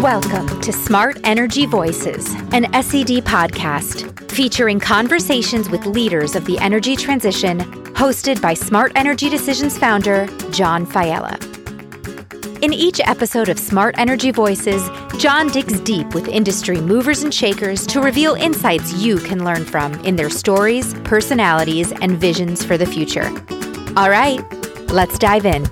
Welcome to Smart Energy Voices, an SED podcast featuring conversations with leaders of the energy transition, hosted by Smart Energy Decisions founder John Failla. In each episode of Smart Energy Voices, John digs deep with industry movers and shakers to reveal insights you can learn from in their stories, personalities, and visions for the future. All right, let's dive in.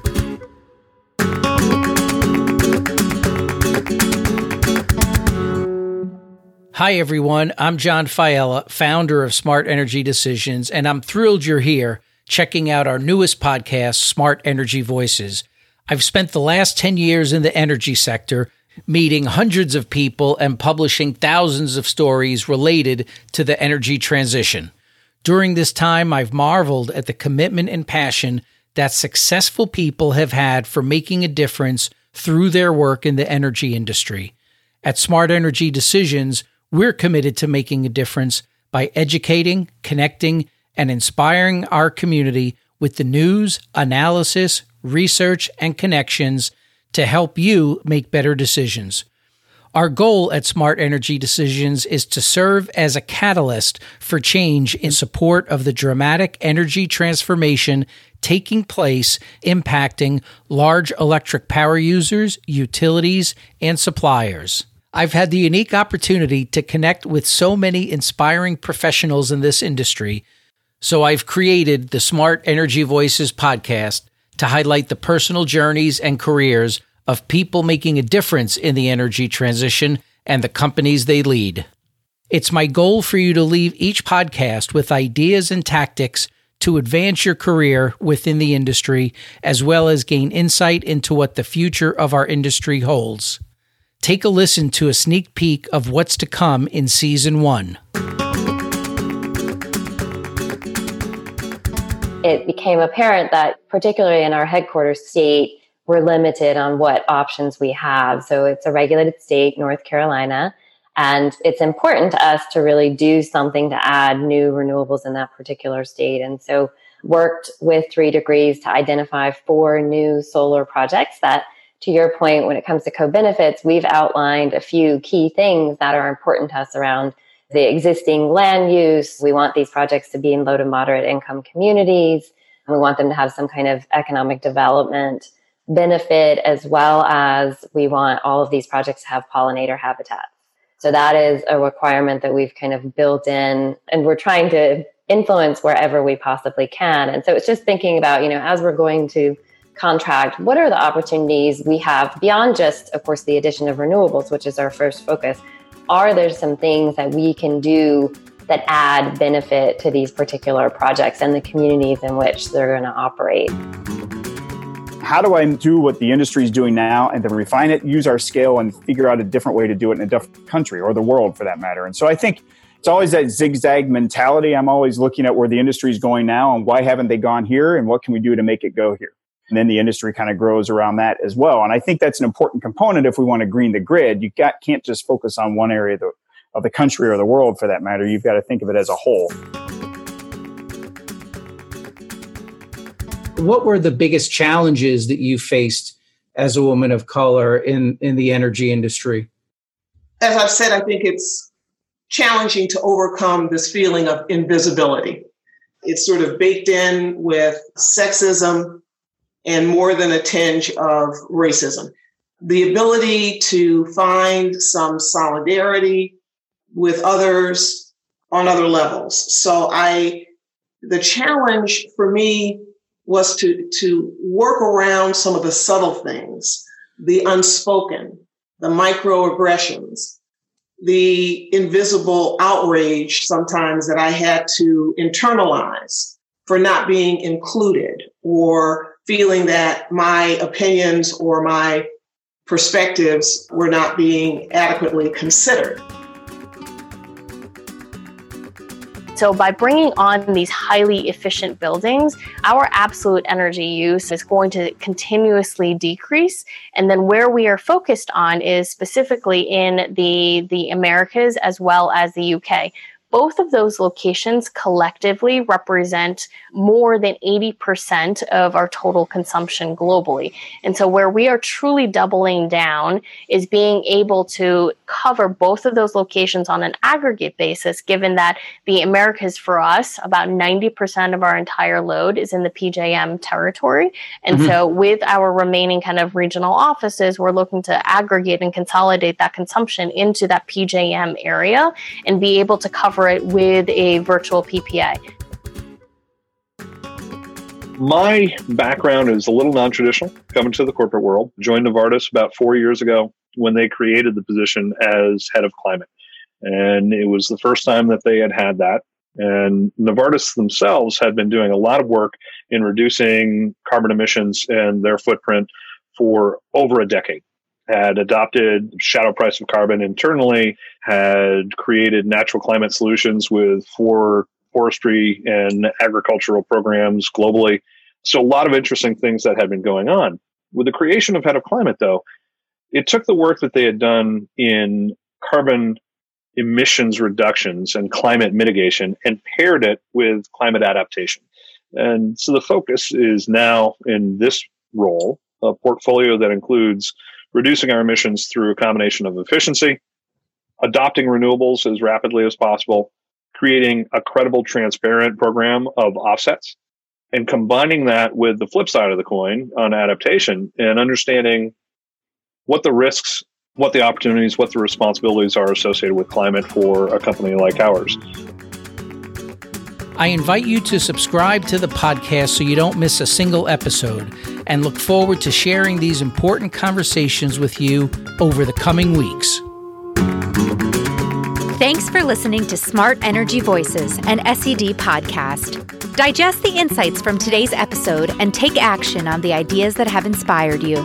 Hi, everyone. I'm John Failla, founder of Smart Energy Decisions, and I'm thrilled you're here checking out our newest podcast, Smart Energy Voices. I've spent the last 10 years in the energy sector, meeting hundreds of people and publishing thousands of stories related to the energy transition. During this time, I've marveled at the commitment and passion that successful people have had for making a difference through their work in the energy industry. At Smart Energy Decisions, we're committed to making a difference by educating, connecting, and inspiring our community with the news, analysis, research, and connections to help you make better decisions. Our goal at Smart Energy Decisions is to serve as a catalyst for change in support of the dramatic energy transformation taking place, impacting large electric power users, utilities, and suppliers. I've had the unique opportunity to connect with so many inspiring professionals in this industry. So I've created the Smart Energy Voices podcast to highlight the personal journeys and careers of people making a difference in the energy transition and the companies they lead. It's my goal for you to leave each podcast with ideas and tactics to advance your career within the industry, as well as gain insight into what the future of our industry holds. Take a listen to a sneak peek of what's to come in season one. It became apparent that, particularly in our headquarters state, we're limited on what options we have. So it's a regulated state, North Carolina, and it's important to us to really do something to add new renewables in that particular state. And so worked with 3Degrees to identify four new solar projects that to your point, when it comes to co benefits, we've outlined a few key things that are important to us around the existing land use. We want these projects to be in low to moderate income communities. And we want them to have some kind of economic development benefit, as well as we want all of these projects to have pollinator habitats. So that is a requirement that we've kind of built in, and we're trying to influence wherever we possibly can. And so it's just thinking about, you know, as we're going to contract, what are the opportunities we have beyond just, of course, the addition of renewables, which is our first focus? Are there some things that we can do that add benefit to these particular projects and the communities in which they're going to operate? How do I do what the industry is doing now and then refine it, use our scale, and figure out a different way to do it in a different country or the world for that matter? And so I think it's always that zigzag mentality. I'm always looking at where the industry is going now and why haven't they gone here and what can we do to make it go here? And then the industry kind of grows around that as well. And I think that's an important component if we want to green the grid. You got, can't just focus on one area of the, of the country or the world for that matter. You've got to think of it as a whole. What were the biggest challenges that you faced as a woman of color in, in the energy industry? As I've said, I think it's challenging to overcome this feeling of invisibility. It's sort of baked in with sexism, and more than a tinge of racism. The ability to find some solidarity with others on other levels. So I, the challenge for me was to, to work around some of the subtle things, the unspoken, the microaggressions, the invisible outrage sometimes that I had to internalize for not being included or feeling that my opinions or my perspectives were not being adequately considered. So, by bringing on these highly efficient buildings, our absolute energy use is going to continuously decrease. And then, where we are focused on is specifically in the, the Americas as well as the UK both of those locations collectively represent more than 80% of our total consumption globally. And so, where we are truly doubling down is being able to cover both of those locations on an aggregate basis, given that the Americas for us, about 90% of our entire load is in the PJM territory. And mm-hmm. so, with our remaining kind of regional offices, we're looking to aggregate and consolidate that consumption into that PJM area and be able to it with a virtual PPA. My background is a little non traditional, coming to the corporate world. Joined Novartis about four years ago when they created the position as head of climate. And it was the first time that they had had that. And Novartis themselves had been doing a lot of work in reducing carbon emissions and their footprint for over a decade. Had adopted shadow price of carbon internally, had created natural climate solutions with four forestry and agricultural programs globally. So, a lot of interesting things that had been going on. With the creation of Head of Climate, though, it took the work that they had done in carbon emissions reductions and climate mitigation and paired it with climate adaptation. And so the focus is now in this role, a portfolio that includes reducing our emissions through a combination of efficiency, adopting renewables as rapidly as possible, creating a credible, transparent program of offsets, and combining that with the flip side of the coin on adaptation and understanding what the risks, what the opportunities, what the responsibilities are associated with climate for a company like ours. I invite you to subscribe to the podcast so you don't miss a single episode and look forward to sharing these important conversations with you over the coming weeks. Thanks for listening to Smart Energy Voices, an SED podcast. Digest the insights from today's episode and take action on the ideas that have inspired you.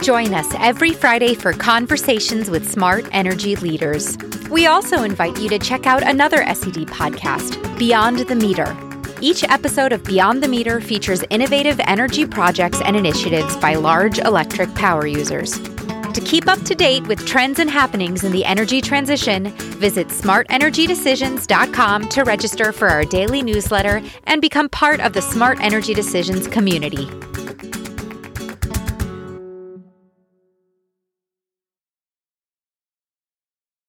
Join us every Friday for conversations with smart energy leaders. We also invite you to check out another SED podcast, Beyond the Meter. Each episode of Beyond the Meter features innovative energy projects and initiatives by large electric power users. To keep up to date with trends and happenings in the energy transition, visit smartenergydecisions.com to register for our daily newsletter and become part of the Smart Energy Decisions community.